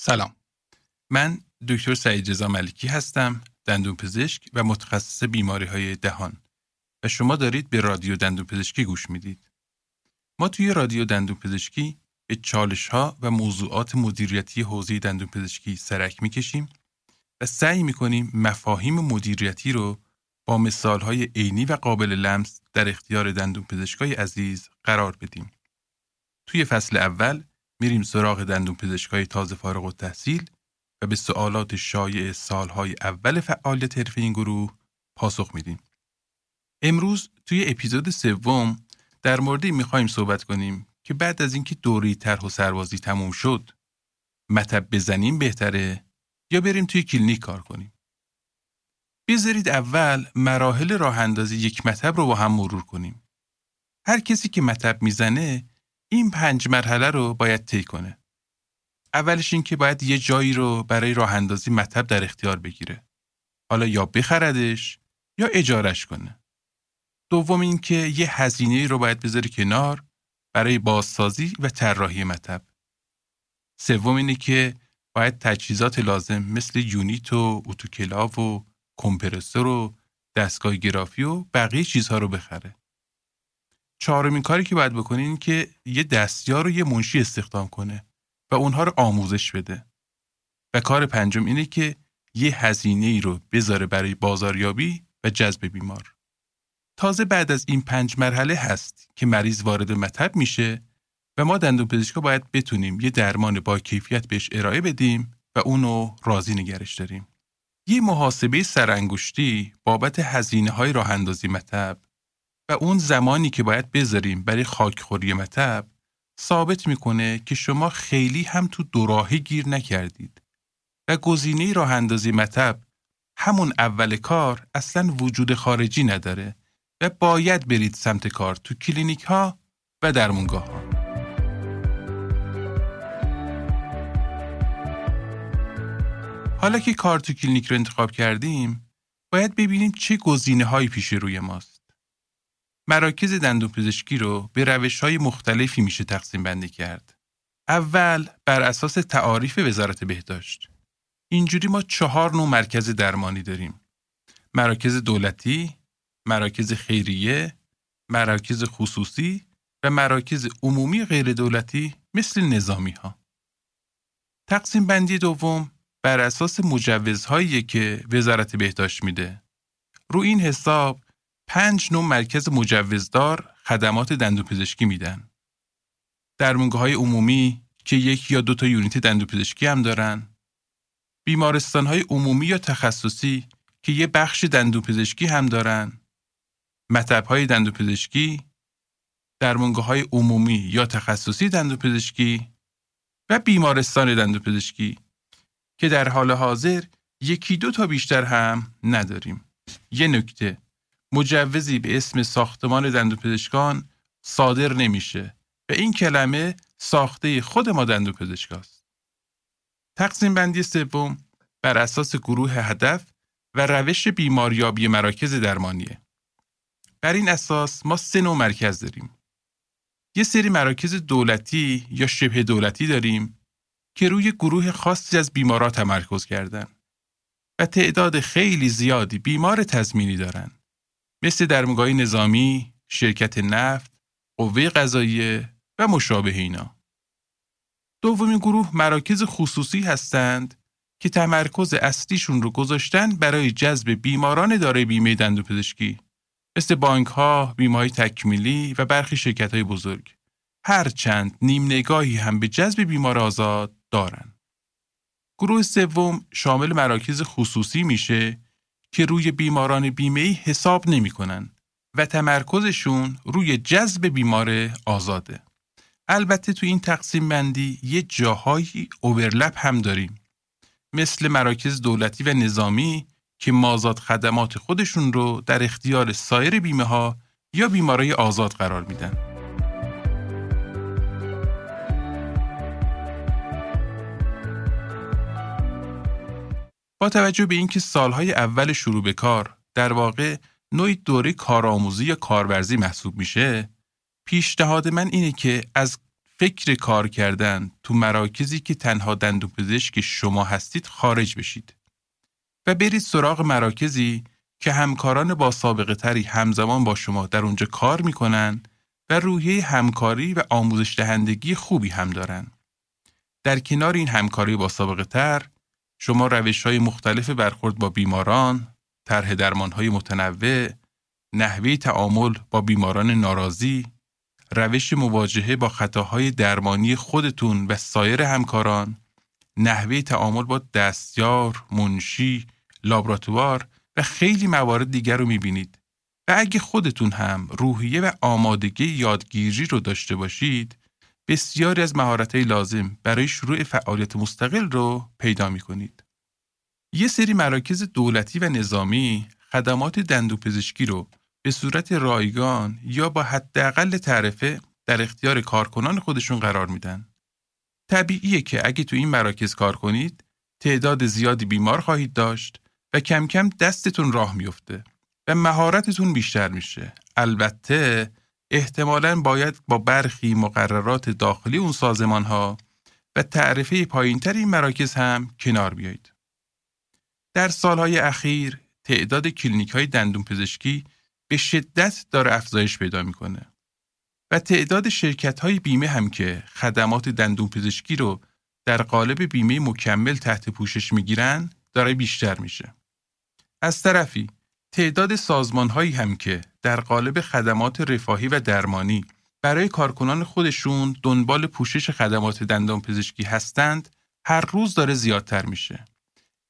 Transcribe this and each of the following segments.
سلام. من دکتر سعید جزا ملکی هستم دندون پزشک و متخصص بیماری های دهان. و شما دارید به رادیو دندون پزشکی گوش می‌دید. ما توی رادیو دندون پزشکی به چالش ها و موضوعات مدیریتی حوزه دندون پزشکی سرک می‌کشیم و سعی می‌کنیم مفاهیم مدیریتی رو با مثال های عینی و قابل لمس در اختیار دندون پزشکای عزیز قرار بدیم. توی فصل اول میریم سراغ دندون پزشکای تازه فارغ و تحصیل و به سوالات شایع سالهای اول فعالیت حرفه این گروه پاسخ میدیم. امروز توی اپیزود سوم در موردی می‌خوایم صحبت کنیم که بعد از اینکه دوری طرح و سربازی تموم شد مطب بزنیم بهتره یا بریم توی کلینیک کار کنیم. بذارید اول مراحل راه اندازی یک مطب رو با هم مرور کنیم. هر کسی که مطب می‌زنه این پنج مرحله رو باید طی کنه. اولش این که باید یه جایی رو برای راه اندازی مطب در اختیار بگیره. حالا یا بخردش یا اجارش کنه. دوم این که یه هزینه رو باید بذاری کنار برای بازسازی و طراحی مطب. سوم اینه که باید تجهیزات لازم مثل یونیت و اتوکلاو و کمپرسور و دستگاه گرافی و بقیه چیزها رو بخره. چهارمین کاری که باید بکنین این که یه دستیار و یه منشی استخدام کنه و اونها رو آموزش بده. و کار پنجم اینه که یه هزینه ای رو بذاره برای بازاریابی و جذب بیمار. تازه بعد از این پنج مرحله هست که مریض وارد مطب میشه و ما دندون پزشکا باید بتونیم یه درمان با کیفیت بهش ارائه بدیم و اونو راضی نگرش داریم. یه محاسبه سرانگشتی بابت هزینه های راه اندازی مطب و اون زمانی که باید بذاریم برای خاکخوری مطب ثابت می‌کنه که شما خیلی هم تو دوراهی گیر نکردید و گزینه راه اندازی مطب همون اول کار اصلا وجود خارجی نداره و باید برید سمت کار تو کلینیک ها و درمونگاه ها. حالا که کار تو کلینیک رو انتخاب کردیم باید ببینیم چه گزینه هایی پیش روی ماست. مراکز دندون پزشکی رو به روش های مختلفی میشه تقسیم بندی کرد. اول بر اساس تعاریف وزارت بهداشت. اینجوری ما چهار نوع مرکز درمانی داریم. مراکز دولتی، مراکز خیریه، مراکز خصوصی و مراکز عمومی غیر دولتی مثل نظامی ها. تقسیم بندی دوم بر اساس مجوزهایی که وزارت بهداشت میده. رو این حساب پنج نوع مرکز مجوزدار خدمات دندوپزشکی میدن. درمونگاه های عمومی که یک یا دو تا یونیت دندوپزشکی هم دارن. بیمارستان های عمومی یا تخصصی که یه بخش دندوپزشکی هم دارن. مطب های دندوپزشکی، درمونگاه های عمومی یا تخصصی دندوپزشکی و بیمارستان دندوپزشکی که در حال حاضر یکی دو تا بیشتر هم نداریم. یه نکته مجوزی به اسم ساختمان دندوپزشکان صادر نمیشه و این کلمه ساخته خود ما دندوپزشکاست. تقسیم بندی سوم بر اساس گروه هدف و روش بیماریابی مراکز درمانیه. بر این اساس ما سه نوع مرکز داریم. یه سری مراکز دولتی یا شبه دولتی داریم که روی گروه خاصی از بیمارا تمرکز کردن و تعداد خیلی زیادی بیمار تضمینی دارن. مثل درمگاه نظامی، شرکت نفت، قوه قضاییه و مشابه اینا. دومین گروه مراکز خصوصی هستند که تمرکز اصلیشون رو گذاشتن برای جذب بیماران دارای بیمه دندوپزشکی مثل بانک ها، بیمه تکمیلی و برخی شرکت های بزرگ. هرچند نیم نگاهی هم به جذب بیمار آزاد دارن. گروه سوم شامل مراکز خصوصی میشه که روی بیماران بیمه حساب نمی کنن و تمرکزشون روی جذب بیمار آزاده. البته تو این تقسیم بندی یه جاهایی اوورلپ هم داریم. مثل مراکز دولتی و نظامی که مازاد خدمات خودشون رو در اختیار سایر بیمه ها یا بیمارای آزاد قرار میدن. توجه به اینکه سالهای اول شروع به کار در واقع نوعی دوره کارآموزی یا کارورزی محسوب میشه پیشنهاد من اینه که از فکر کار کردن تو مراکزی که تنها دندون پزشک شما هستید خارج بشید و برید سراغ مراکزی که همکاران با سابقه تری همزمان با شما در اونجا کار می‌کنن و روحیه همکاری و آموزش دهندگی خوبی هم دارن. در کنار این همکاری با سابقه تر شما روش های مختلف برخورد با بیماران، طرح درمان های متنوع، نحوه تعامل با بیماران ناراضی، روش مواجهه با خطاهای درمانی خودتون و سایر همکاران، نحوه تعامل با دستیار، منشی، لابراتوار و خیلی موارد دیگر رو می‌بینید. و اگه خودتون هم روحیه و آمادگی یادگیری رو داشته باشید بسیاری از مهارت‌های لازم برای شروع فعالیت مستقل رو پیدا می‌کنید. یه سری مراکز دولتی و نظامی خدمات دندوپزشکی رو به صورت رایگان یا با حداقل تعرفه در اختیار کارکنان خودشون قرار میدن. طبیعیه که اگه تو این مراکز کار کنید تعداد زیادی بیمار خواهید داشت و کم کم دستتون راه میفته و مهارتتون بیشتر میشه. البته احتمالا باید با برخی مقررات داخلی اون سازمان ها و تعرفه پایینتر این مراکز هم کنار بیایید. در سالهای اخیر تعداد کلینیک های دندون پزشکی به شدت داره افزایش پیدا می‌کنه و تعداد شرکت های بیمه هم که خدمات دندون پزشکی رو در قالب بیمه مکمل تحت پوشش می‌گیرن داره بیشتر میشه. از طرفی تعداد سازمان هایی هم که در قالب خدمات رفاهی و درمانی برای کارکنان خودشون دنبال پوشش خدمات دندان پزشکی هستند هر روز داره زیادتر میشه.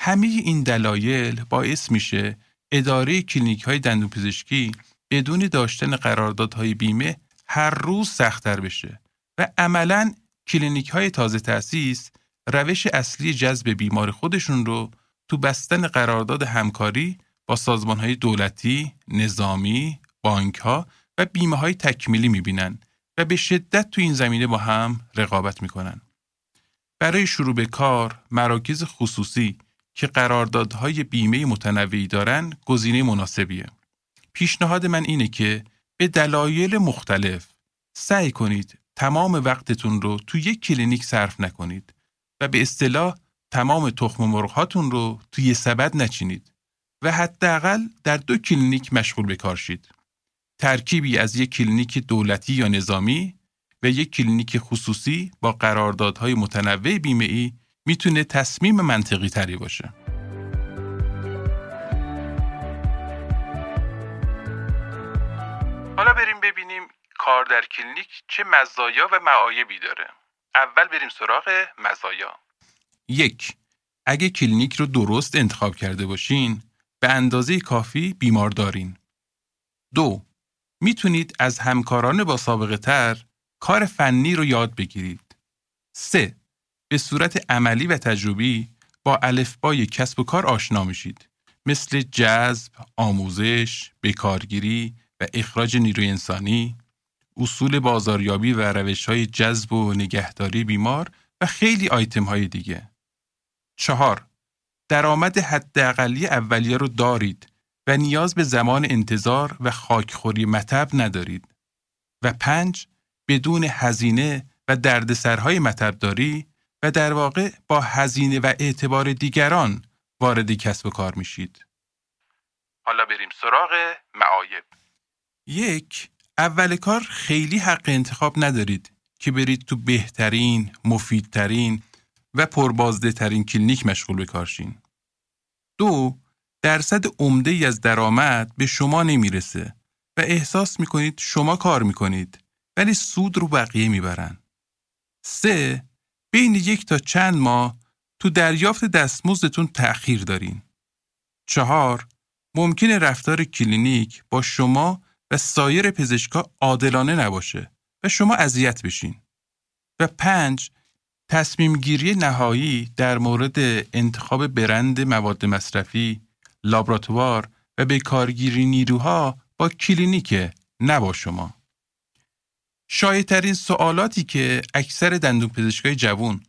همه این دلایل باعث میشه اداره کلینیک های دندون پزشکی بدون داشتن قراردادهای بیمه هر روز سختتر بشه و عملا کلینیک های تازه تأسیس روش اصلی جذب بیمار خودشون رو تو بستن قرارداد همکاری با سازمان های دولتی، نظامی، بانک ها و بیمه های تکمیلی می‌بینن و به شدت تو این زمینه با هم رقابت می‌کنن. برای شروع به کار مراکز خصوصی که قراردادهای بیمه متنوعی دارن گزینه مناسبیه. پیشنهاد من اینه که به دلایل مختلف سعی کنید تمام وقتتون رو تو یک کلینیک صرف نکنید و به اصطلاح تمام تخم مرغ رو توی سبد نچینید و حداقل در دو کلینیک مشغول به کار شید. ترکیبی از یک کلینیک دولتی یا نظامی و یک کلینیک خصوصی با قراردادهای متنوع بیمه ای می‌تونه تصمیم منطقی تری باشه. حالا بریم ببینیم کار در کلینیک چه مزایا و معایبی داره. اول بریم سراغ مزایا. یک اگه کلینیک رو درست انتخاب کرده باشین به اندازه کافی بیمار دارین. دو می‌تونید از همکاران با سابقه تر کار فنی رو یاد بگیرید. سه به صورت عملی و تجربی با الفبای کسب و کار آشنا میشید مثل جذب، آموزش، بکارگیری و اخراج نیروی انسانی، اصول بازاریابی و روش های جذب و نگهداری بیمار و خیلی آیتم های دیگه. چهار درآمد حداقلی اولیه رو دارید و نیاز به زمان انتظار و خاکخوری مطب ندارید. و پنج بدون هزینه و دردسرهای مطبداری و در واقع با هزینه و اعتبار دیگران وارد کسب و کار میشید. حالا بریم سراغ معایب. یک اول کار خیلی حق انتخاب ندارید که برید تو بهترین، مفیدترین و پربازده ترین کلینیک مشغول به کارشین. دو درصد عمده ای از درآمد به شما نمی‌رسه و احساس می‌کنید شما کار می‌کنید ولی سود رو بقیه می‌برن. سه بین یک تا چند ماه تو دریافت دستمزدتون تأخیر دارین. چهار ممکنه رفتار کلینیک با شما و سایر پزشکا عادلانه نباشه و شما اذیت بشین. و پنج تصمیم گیری نهایی در مورد انتخاب برند مواد مصرفی، لابراتوار و بقیه نیروها با کلینیکه نه با شما. شایع‌ترین سوالاتی که اکثر دندون پزشکای جوون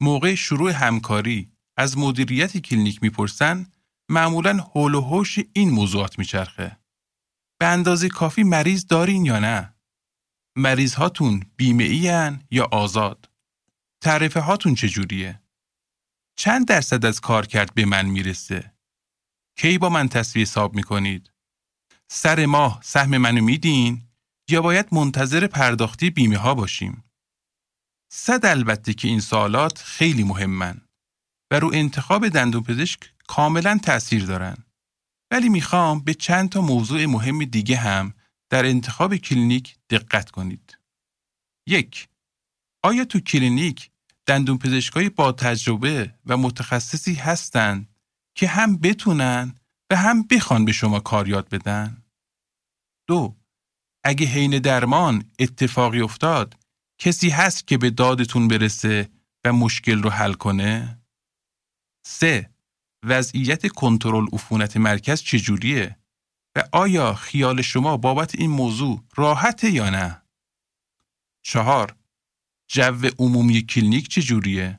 موقع شروع همکاری از مدیریت کلینیک می‌پرسن معمولا حول و حوش این موضوعات میچرخه. به اندازه کافی مریض دارین یا نه؟ مریض هاتون بیمه یا آزاد؟ تعرفه هاتون چجوریه؟ چند درصد از کار کرد به من می‌رسه؟ کی با من تصویه حساب می‌کنید؟ سر ماه سهم منو میدین یا باید منتظر پرداختی بیمه ها باشیم؟ صد البته که این سوالات خیلی مهمن و رو انتخاب دندون پزشک کاملا تأثیر دارن. ولی می‌خوام به چند تا موضوع مهم دیگه هم در انتخاب کلینیک دقت کنید. یک آیا تو کلینیک دندون پزشکای با تجربه و متخصصی هستند که هم بتونن و هم بخوان به شما کار یاد بدن؟ دو اگه حین درمان اتفاقی افتاد کسی هست که به دادتون برسه و مشکل رو حل کنه؟ سه وضعیت کنترل عفونت مرکز چجوریه و آیا خیال شما بابت این موضوع راحته یا نه؟ چهار جو عمومی کلینیک چجوریه؟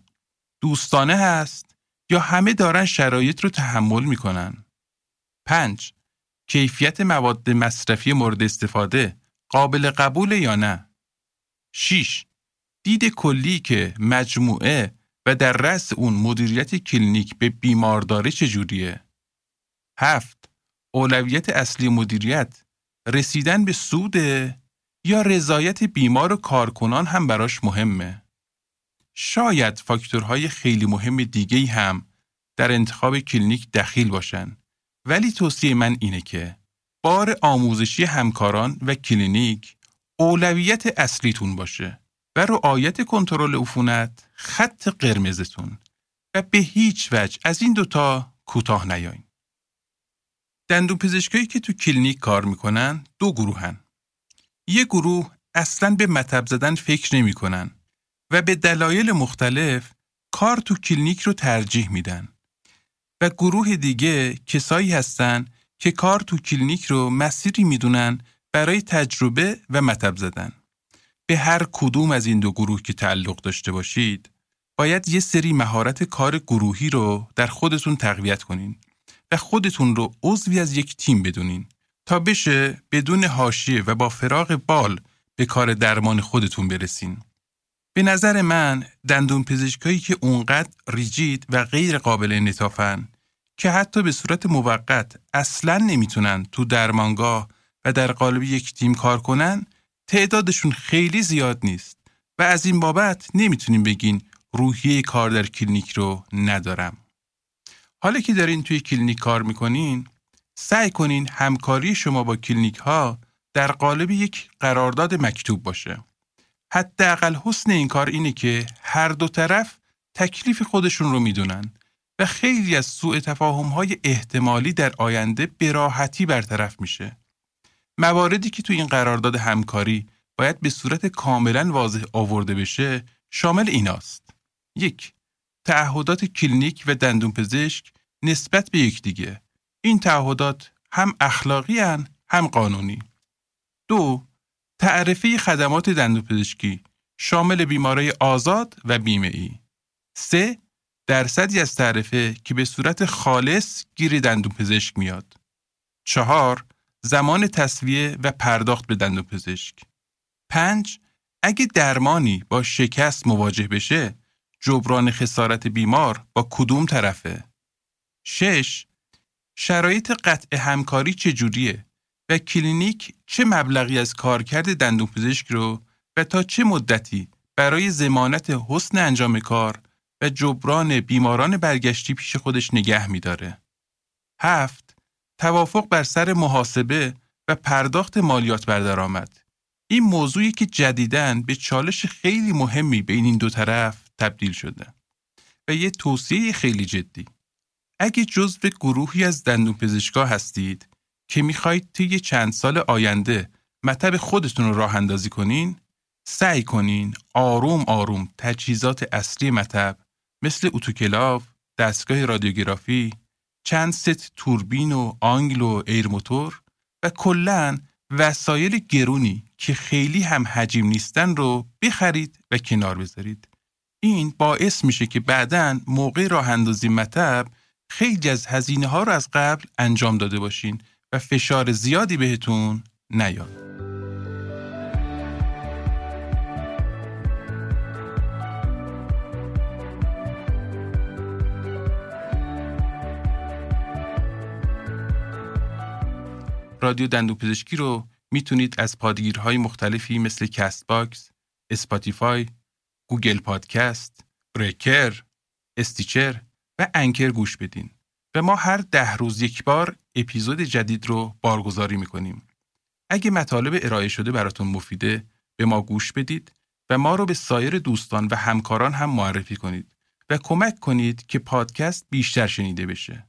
دوستانه هست یا همه دارن شرایط رو تحمل می‌کنن؟ پنج کیفیت مواد مصرفی مورد استفاده قابل قبوله یا نه؟ 6. دید کلی که مجموعه و در رأس اون مدیریت کلینیک به بیمار داره چجوریه؟ 7. اولویت اصلی مدیریت رسیدن به سوده یا رضایت بیمار و کارکنان هم براش مهمه. شاید فاکتورهای خیلی مهم دیگه هم در انتخاب کلینیک دخیل باشن ولی توصیه من اینه که بار آموزشی همکاران و کلینیک اولویت اصلیتون باشه و رعایت کنترل عفونت خط قرمزتون و به هیچ وجه از این دوتا کوتاه نیاین. دندون پزشکایی که تو کلینیک کار می‌کنن دو گروهن. یه گروه اصلا به مطب زدن فکر نمی‌کنن و به دلایل مختلف کار تو کلینیک رو ترجیح میدن. و گروه دیگه کسایی هستن که کار تو کلینیک رو مسیری می‌دونن برای تجربه و مطب زدن. به هر کدوم از این دو گروه که تعلق داشته باشید، باید یه سری مهارت کار گروهی رو در خودتون تقویت کنین و خودتون رو عضوی از یک تیم بدونین تا بشه بدون حاشیه و با فراغ بال به کار درمان خودتون برسین. به نظر من دندون پزشکایی که اونقدر ریجید و غیر قابل انعطافن که حتی به صورت موقت اصلا نمی‌تونن تو درمانگاه و در قالب یک تیم کار کنن تعدادشون خیلی زیاد نیست و از این بابت نمی‌تونیم بگین روحیه کار در کلینیک رو ندارم. حالا که دارین توی کلینیک کار می‌کنین سعی کنین همکاری شما با کلینیک ها در قالب یک قرارداد مکتوب باشه. حداقل حسن این کار اینه که هر دو طرف تکلیف خودشون رو می‌دونن و خیلی از سوء تفاهم های احتمالی در آینده به راحتی برطرف میشه. مواردی که تو این قرارداد همکاری باید به صورت کاملا واضح آورده بشه شامل ایناست. یک تعهدات کلینیک و دندون پزشک نسبت به یکدیگه. این تعهدات هم اخلاقی هن، هم قانونی. دو تعرفه خدمات دندون پزشکی شامل بیماری آزاد و بیمه ای. سه درصدی از تعرفه که به صورت خالص گیر پزشک میاد. چهار زمان تصویه و پرداخت به دندون پزشک. پنج اگه درمانی با شکست مواجه بشه جبران خسارت بیمار با کدوم طرفه؟ شش شرایط قطع همکاری چجوریه و کلینیک چه مبلغی از کارکرد دندون پزشک رو و تا چه مدتی برای زمانت حسن انجام کار و جبران بیماران برگشتی پیش خودش نگه میداره. هفت توافق بر سر محاسبه و پرداخت مالیات بر درآمد. این موضوعی که جدیدن به چالش خیلی مهمی بین این دو طرف تبدیل شده و یه توصیه خیلی جدی. اگه جزو گروهی از دندون پزشکا هستید که می‌خواید طی چند سال آینده مطب خودتون رو راه اندازی کنین، سعی کنین آروم آروم تجهیزات اصلی مطب مثل اتوکلاو، دستگاه رادیوگرافی، چند ست توربین و آنگل و air motor و کلا وسایل گرونی که خیلی هم حجیم نیستن رو بخرید و کنار بذارید. این باعث میشه که بعدا موقع راه اندازی مطب خیلی از هزینه ها رو از قبل انجام داده باشین و فشار زیادی بهتون نیاد. رادیو دندونپزشکی رو می‌تونید از پادگیرهای مختلفی مثل Castbox، Spotify، Google Podcast، Breaker، Stitcher و Anchor گوش بدین و ما هر ده روز یک بار اپیزود جدید رو بارگذاری می‌کنیم. اگه مطالب ارائه شده براتون مفیده به ما گوش بدید و ما رو به سایر دوستان و همکاران هم معرفی کنید و کمک کنید که پادکست بیشتر شنیده بشه.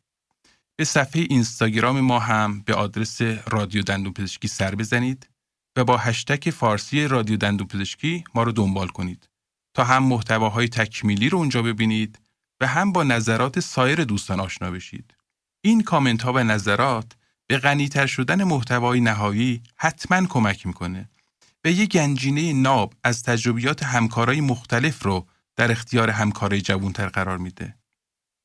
به صفحه اینستاگرام ما هم به آدرس رادیو دندون پزشکی سر بزنید و با هشتک فارسی رادیو دندون پزشکی ما رو دنبال کنید تا هم محتواهای تکمیلی رو اونجا ببینید و هم با نظرات سایر دوستان آشنا بشید. این کامنت ها و نظرات به غنیتر شدن محتوای نهایی حتما کمک می‌کنه و یه گنجینه ناب از تجربیات همکارای مختلف رو در اختیار همکارای جوانتر قرار میده.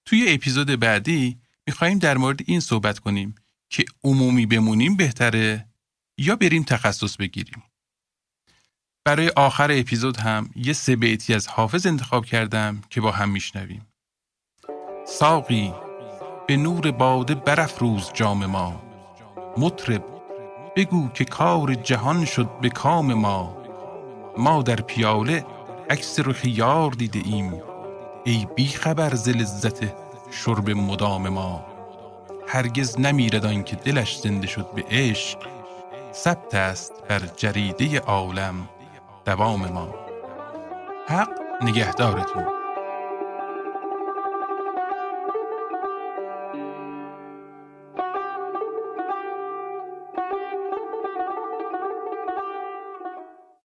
توی اپیزود بعدی میخواییم در مورد این صحبت کنیم که عمومی بمونیم بهتره یا بریم تخصص بگیریم. برای آخر اپیزود هم یه سه بیتی از حافظ انتخاب کردم که با هم میشنویم. ساقی به نور باده برافروز جام ما. مطرب بگو که کار جهان شد به کام ما. ما در پیاله عکس رخ یار دیده ایم. ای بی خبر ز لذت شرب مدام ما. هرگز نمیرد که دلش زنده شد به عشق. ثبت است بر جریده عالم دوام ما. حق نگهدارتون.